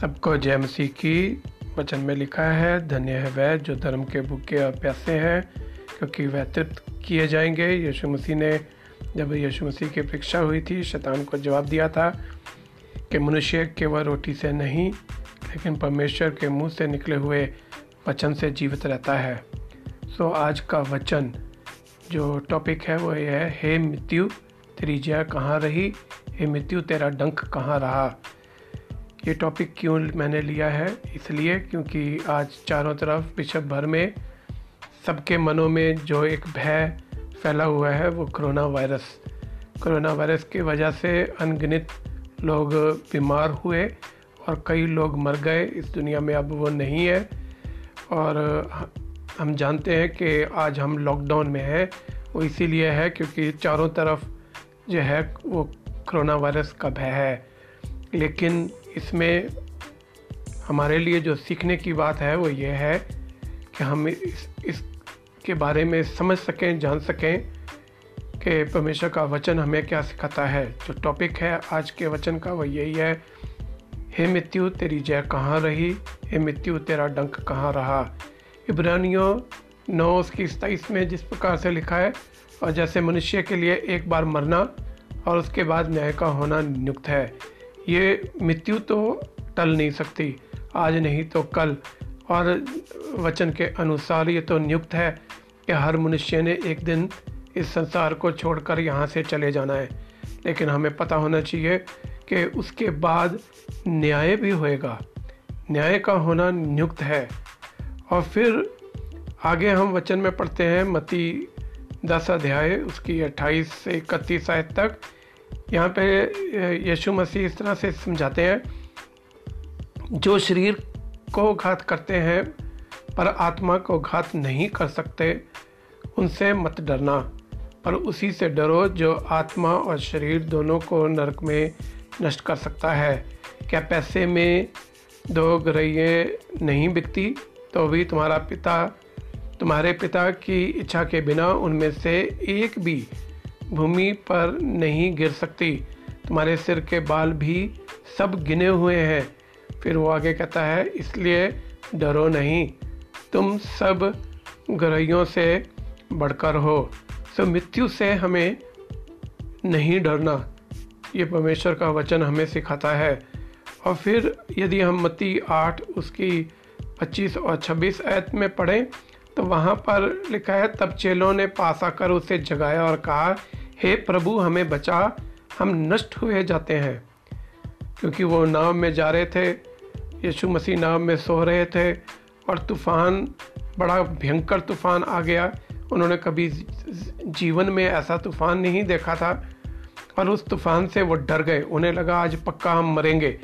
सबको जय मसीह की। वचन में लिखा है, धन्य है वह जो धर्म के भूखे और प्यासे हैं, क्योंकि वह तृप्त किए जाएँगे। यीशु मसीह ने, जब यीशु मसीह की परीक्षा हुई थी, शैतान को जवाब दिया था कि मनुष्य केवल रोटी से नहीं, लेकिन परमेश्वर के मुँह से निकले हुए वचन से जीवित रहता है। सो आज का वचन, जो टॉपिक है, वो ये है, हे मृत्यु, तेरी जय कहाँ रही? हे मृत्यु, तेरा डंक कहाँ रहा? ये टॉपिक क्यों मैंने लिया है? इसलिए क्योंकि आज चारों तरफ़ विश्व भर में सबके मनों में जो एक भय फैला हुआ है वो कोरोना वायरस। कोरोना वायरस की वजह से अनगिनत लोग बीमार हुए और कई लोग मर गए। इस दुनिया में अब वो नहीं है। और हम जानते हैं कि आज हम लॉकडाउन में हैं। वो इसीलिए है क्योंकि चारों तरफ़ जो है वो कोरोना वायरस का भय है। लेकिन इसमें हमारे लिए जो सीखने की बात है, वो ये है कि हम इस, इसके बारे में समझ सकें, जान सकें कि परमेश्वर का वचन हमें क्या सिखाता है। जो टॉपिक है आज के वचन का, वो यही है, हे मृत्यु तेरी जय कहाँ रही? हे मृत्यु तेरा डंक कहाँ रहा? इब्रानियों नौ उसकी सताइस में जिस प्रकार से लिखा है, और जैसे मनुष्य के लिए एक बार मरना और उसके बाद न्याय का होना नियुक्त है। ये मृत्यु तो टल नहीं सकती, आज नहीं तो कल। और वचन के अनुसार ये तो नियुक्त है कि हर मनुष्य ने एक दिन इस संसार को छोड़कर यहाँ से चले जाना है। लेकिन हमें पता होना चाहिए कि उसके बाद न्याय भी होएगा। न्याय का होना नियुक्त है। और फिर आगे हम वचन में पढ़ते हैं मती दस अध्याय, उसकी अट्ठाईस से इकतीस आयत तक। यहाँ पे यीशु मसीह इस तरह से समझाते हैं, जो शरीर को घात करते हैं, पर आत्मा को घात नहीं कर सकते, उनसे मत डरना, पर उसी से डरो जो आत्मा और शरीर दोनों को नरक में नष्ट कर सकता है। क्या पैसे में दो गरैये नहीं बिकती? तो भी तुम्हारा पिता, तुम्हारे पिता की इच्छा के बिना उनमें से एक भी भूमि पर नहीं गिर सकती। तुम्हारे सिर के बाल भी सब गिने हुए हैं। फिर वो आगे कहता है, इसलिए डरो नहीं। तुम सब गरैयों से बढ़कर हो सो मृत्यु से हमें नहीं डरना। ये परमेश्वर का वचन हमें सिखाता है। और फिर यदि हम मती आठ, उसकी 25 और 26 ऐत में पढ़ें तो वहाँ पर लिखा है, तब चेलों ने पास आकर उसे जगाया और कहा हे प्रभु, हमें बचा, हम नष्ट हुए जाते हैं। क्योंकि वो नाव में जा रहे थे, यीशु मसीह नाव में सो रहे थे, और तूफ़ान, बड़ा भयंकर तूफ़ान आ गया। उन्होंने कभी जीवन में ऐसा तूफ़ान नहीं देखा था और उस तूफ़ान से वो डर गए। उन्हें लगा, आज पक्का हम मरेंगे।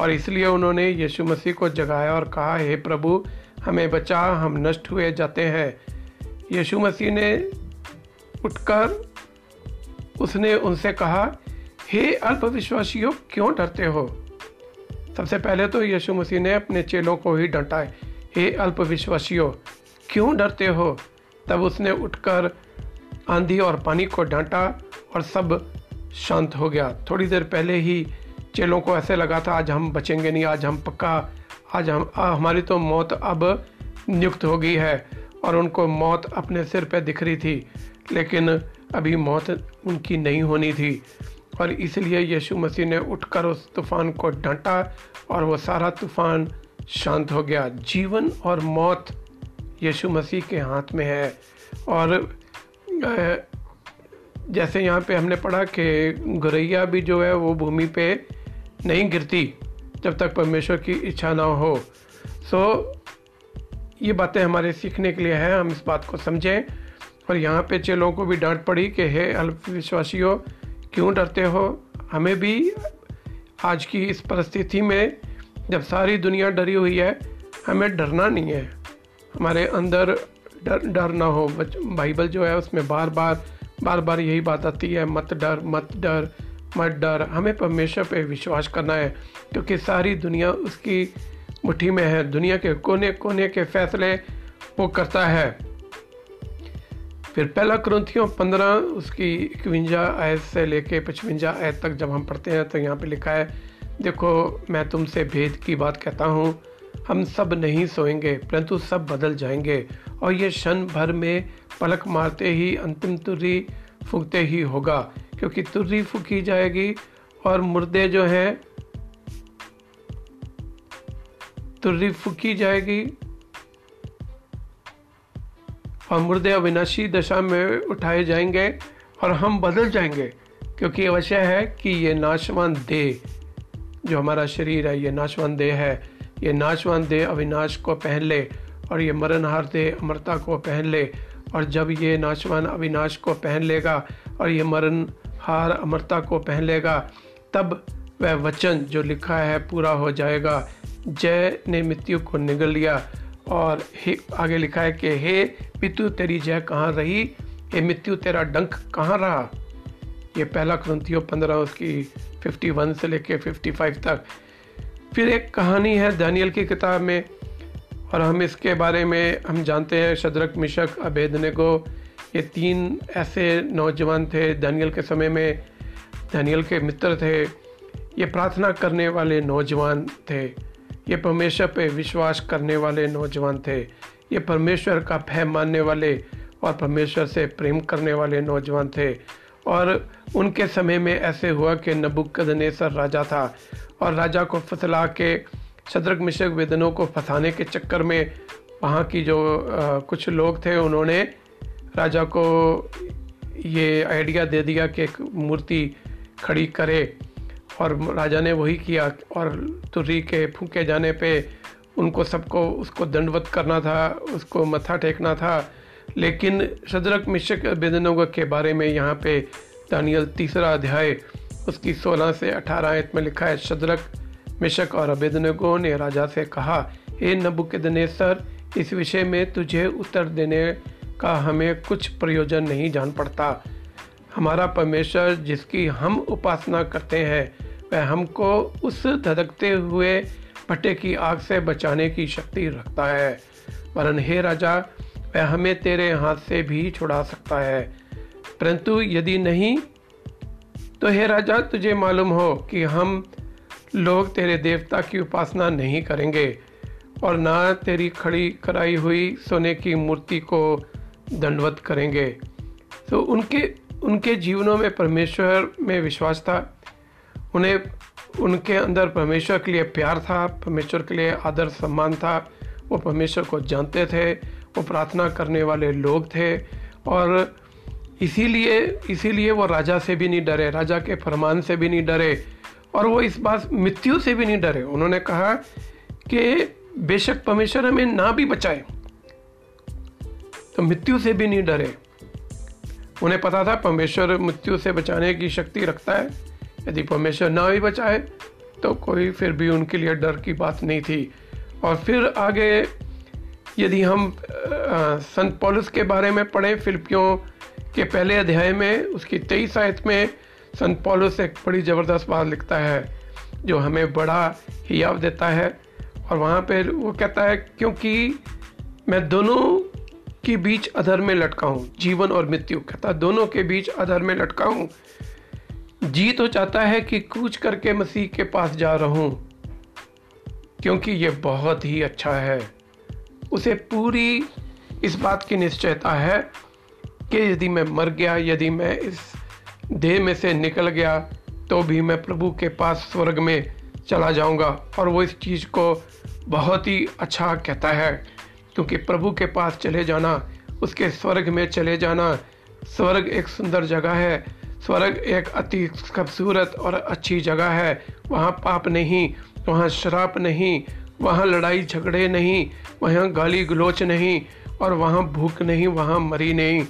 और इसलिए उन्होंने यीशु मसीह को जगाया और कहा, हे प्रभु, हमें बचा, हम नष्ट हुए जाते हैं। यीशु मसीह ने उठकर उसने उनसे कहा हे अल्पविश्वासियों क्यों डरते हो? सबसे पहले तो यीशु मसीह ने अपने चेलों को ही डांटा है अल्पविश्वासियों क्यों डरते हो? तब उसने उठकर आंधी और पानी को डांटा और सब शांत हो गया। थोड़ी देर पहले ही चेलों को ऐसे लगा था आज हम बचेंगे नहीं आज हम पक्का आज हम आ, हमारी तो मौत अब नियुक्त हो गई है। और उनको मौत अपने सिर पे दिख रही थी लेकिन अभी मौत उनकी नहीं होनी थी। और इसलिए यीशु मसीह ने उठकर उस तूफ़ान को डांटा और वो सारा तूफ़ान शांत हो गया। जीवन और मौत यीशु मसीह के हाथ में है। और जैसे यहाँ पे हमने पढ़ा कि गुरैया भी जो है वो भूमि पे नहीं गिरती जब तक परमेश्वर की इच्छा ना हो। सो ये बातें हमारे सीखने के लिए हैं। हम इस बात को समझें। और यहाँ पे चेलों को भी डांट पड़ी कि, हे अल्पविश्वासियों, क्यों डरते हो? हमें भी आज की इस परिस्थिति में जब सारी दुनिया डरी हुई है, हमें डरना नहीं है। हमारे अंदर डर डर ना हो। बाइबल जो है उसमें बार बार बार बार यही बात आती है, मत डर मत डर मत डर। हमें परमेश्वर पे विश्वास करना है, क्योंकि सारी दुनिया उसकी मुट्ठी में है। दुनिया के कोने कोने के फैसले वो करता है। फिर पहला क्रंथियों पंद्रह, उसकी इकवंजा आयत से लेके पचवंजा आयत तक जब हम पढ़ते हैं तो यहाँ पे लिखा है, देखो, मैं तुमसे भेद की बात कहता हूँ। हम सब नहीं सोएँगे, परंतु सब बदल जाएँगे। और ये क्षण भर में पलक मारते ही, अंतिम तुर्री फूकते ही होगा, क्योंकि तुर्री फूकी जाएगी और मुर्दे जो हैं तुर्री फूकी जाएगी। मुर्दे अविनाशी दशा में उठाए जाएँगे और हम बदल जाएँगे, क्योंकि अवश्य है कि ये नाशवान देह, जो हमारा शरीर है, ये नाशवान देह है। ये नाशवान देह अविनाश को पहन ले और ये मरणहार देह अमरता को पहन ले। और जब ये नाशवान अविनाश को पहन लेगा और ये मरण हार अमरता को पहन लेगा, तब वह वचन जो लिखा है पूरा हो जाएगा। जय ने मृत्यु को निगल लिया। और हे, आगे लिखा है कि, हे मृत्यु तेरी जय कहाँ रही? हे, मृत्यु तेरा डंक कहाँ रहा? ये पहला क्रंथियो पंद्रह, उसकी 51 से लेके 55 तक। फिर एक कहानी है दानियल की किताब में, और हम इसके बारे में, हम जानते हैं शदरक, मिशक अबेदने को ये तीन ऐसे नौजवान थे दानियल के समय में। दानियल के मित्र थे। ये प्रार्थना करने वाले नौजवान थे। ये परमेश्वर पे विश्वास करने वाले नौजवान थे। ये परमेश्वर का भय मानने वाले और परमेश्वर से प्रेम करने वाले नौजवान थे। और उनके समय में ऐसे हुआ कि नबुकदनेसर राजा था और राजा को फसला के शद्रक मिशक वेदनों को फंसाने के चक्कर में वहाँ की जो आ, कुछ लोग थे उन्होंने राजा को ये आइडिया दे दिया कि एक मूर्ति खड़ी करे। और राजा ने वही किया और तुर्री के फूके जाने पे उनको सबको, उसको दंडवत करना था, उसको मत्था टेकना था। लेकिन शदरक मिशक बेदनोग के बारे में यहाँ पे दानियल तीसरा अध्याय, उसकी 16 से 18 आयत में लिखा है शदरक मिशक और अबेदनगो ने राजा से कहा, हे नबुकदनेसर इस विषय में तुझे उत्तर देने का हमें कुछ प्रयोजन नहीं जान पड़ता। हमारा परमेश्वर जिसकी हम उपासना करते हैं हमको उस धधकते हुए भट्टे की आग से बचाने की शक्ति रखता है। वरन हे राजा, वह हमें तेरे हाथ से भी छुड़ा सकता है। परंतु यदि नहीं तो हे राजा, तुझे मालूम हो कि हम लोग तेरे देवता की उपासना नहीं करेंगे और ना तेरी खड़ी कराई हुई सोने की मूर्ति को दंडवत करेंगे। तो उनके उनके जीवनों में परमेश्वर में विश्वास था। उन्हें, उनके अंदर परमेश्वर के लिए प्यार था, परमेश्वर के लिए आदर सम्मान था। वो परमेश्वर को जानते थे, वो प्रार्थना करने वाले लोग थे। और इसीलिए इसीलिए वो राजा से भी नहीं डरे, राजा के फरमान से भी नहीं डरे। और वो इस बात, मृत्यु से भी नहीं डरे। उन्होंने कहा कि बेशक परमेश्वर हमें ना भी बचाए तो मृत्यु से भी नहीं डरे। उन्हें पता था परमेश्वर मृत्यु से बचाने की शक्ति रखता है। यदि परमेश्वर ना भी बचाए तो कोई फिर भी उनके लिए डर की बात नहीं थी। और फिर आगे, यदि हम संत पॉलिस के बारे में पढ़ें, फिलिपियों के पहले अध्याय में, उसकी तेईस आयत में, संत पॉलिस एक बड़ी ज़बरदस्त बात लिखता है, जो हमें बड़ा ही याव देता है। और वहाँ पे वो कहता है, क्योंकि मैं दोनों के बीच अधर में लटका हूँ, जीवन और मृत्यु, कहता दोनों के बीच अधर में लटका हूँ जी तो चाहता है कि कूच करके मसीह के पास जा रहूँ, क्योंकि ये बहुत ही अच्छा है। उसे पूरी इस बात की निश्चयता है कि यदि मैं मर गया, यदि मैं इस देह में से निकल गया तो भी मैं प्रभु के पास स्वर्ग में चला जाऊँगा। और वो इस चीज़ को बहुत ही अच्छा कहता है, क्योंकि प्रभु के पास चले जाना, उसके स्वर्ग में चले जाना, स्वर्ग एक सुंदर जगह है। स्वर्ग एक अति खूबसूरत और अच्छी जगह है। वहाँ पाप नहीं, वहाँ शराब नहीं, वहाँ लड़ाई झगड़े नहीं, वहाँ गाली गलोच नहीं और वहाँ भूख नहीं, वहाँ मरी नहीं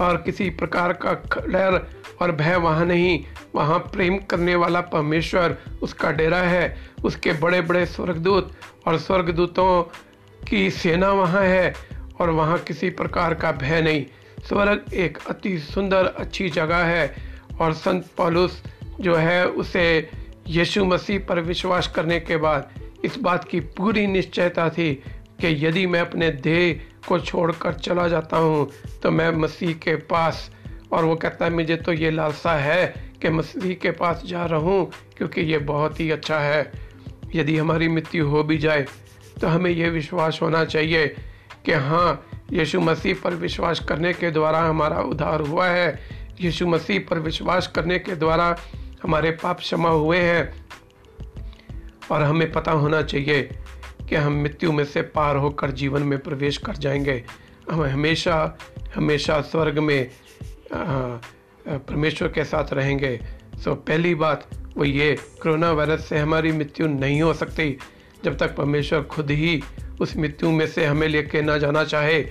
और किसी प्रकार का डर और भय वहाँ नहीं। वहाँ प्रेम करने वाला परमेश्वर उसका डेरा है। उसके बड़े बड़े स्वर्गदूत और स्वर्गदूतों की सेना वहाँ है और वहाँ किसी प्रकार का भय नहीं। स्वर्ग एक अति सुंदर, अच्छी जगह है। और संत पौलुस जो है उसे यीशु मसीह पर विश्वास करने के बाद इस बात की पूरी निश्चयता थी कि यदि मैं अपने देह को छोड़कर चला जाता हूँ तो मैं मसीह के पास, और वो कहता है, मुझे तो ये लालसा है कि मसीह के पास जा रहा हूँ, क्योंकि ये बहुत ही अच्छा है। यदि हमारी मृत्यु हो भी जाए तो हमें यह विश्वास होना चाहिए कि हाँ यीशु मसीह पर विश्वास करने के द्वारा हमारा उद्धार हुआ है। यीशु मसीह पर विश्वास करने के द्वारा हमारे पाप क्षमा हुए हैं। और हमें पता होना चाहिए कि हम मृत्यु में से पार होकर जीवन में प्रवेश कर जाएँगे। हम हमेशा हमेशा स्वर्ग में परमेश्वर के साथ रहेंगे। सो पहली बात वो ये, कोरोना वायरस से हमारी मृत्यु नहीं हो सकती। जब तक परमेश्वर खुद ही उस मृत्यु में से हमें लेके ना जाना चाहे।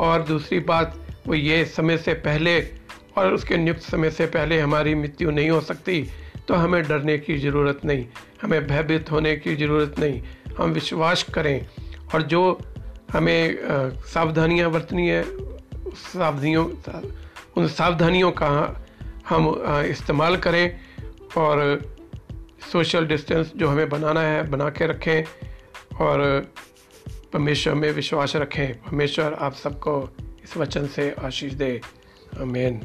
और दूसरी बात वो ये, समय से पहले और उसके नियुक्त समय से पहले हमारी मृत्यु नहीं हो सकती तो हमें डरने की ज़रूरत नहीं, हमें भयभीत होने की ज़रूरत नहीं। हम विश्वास करें और जो हमें सावधानियाँ बरतनी है सावधानियों उन सावधानियों का हम इस्तेमाल करें और सोशल डिस्टेंस जो हमें बनाना है, बना के रखें और परमेश्वर में विश्वास रखें। परमेश्वर आप सबको इस वचन से आशीष दे। आमीन।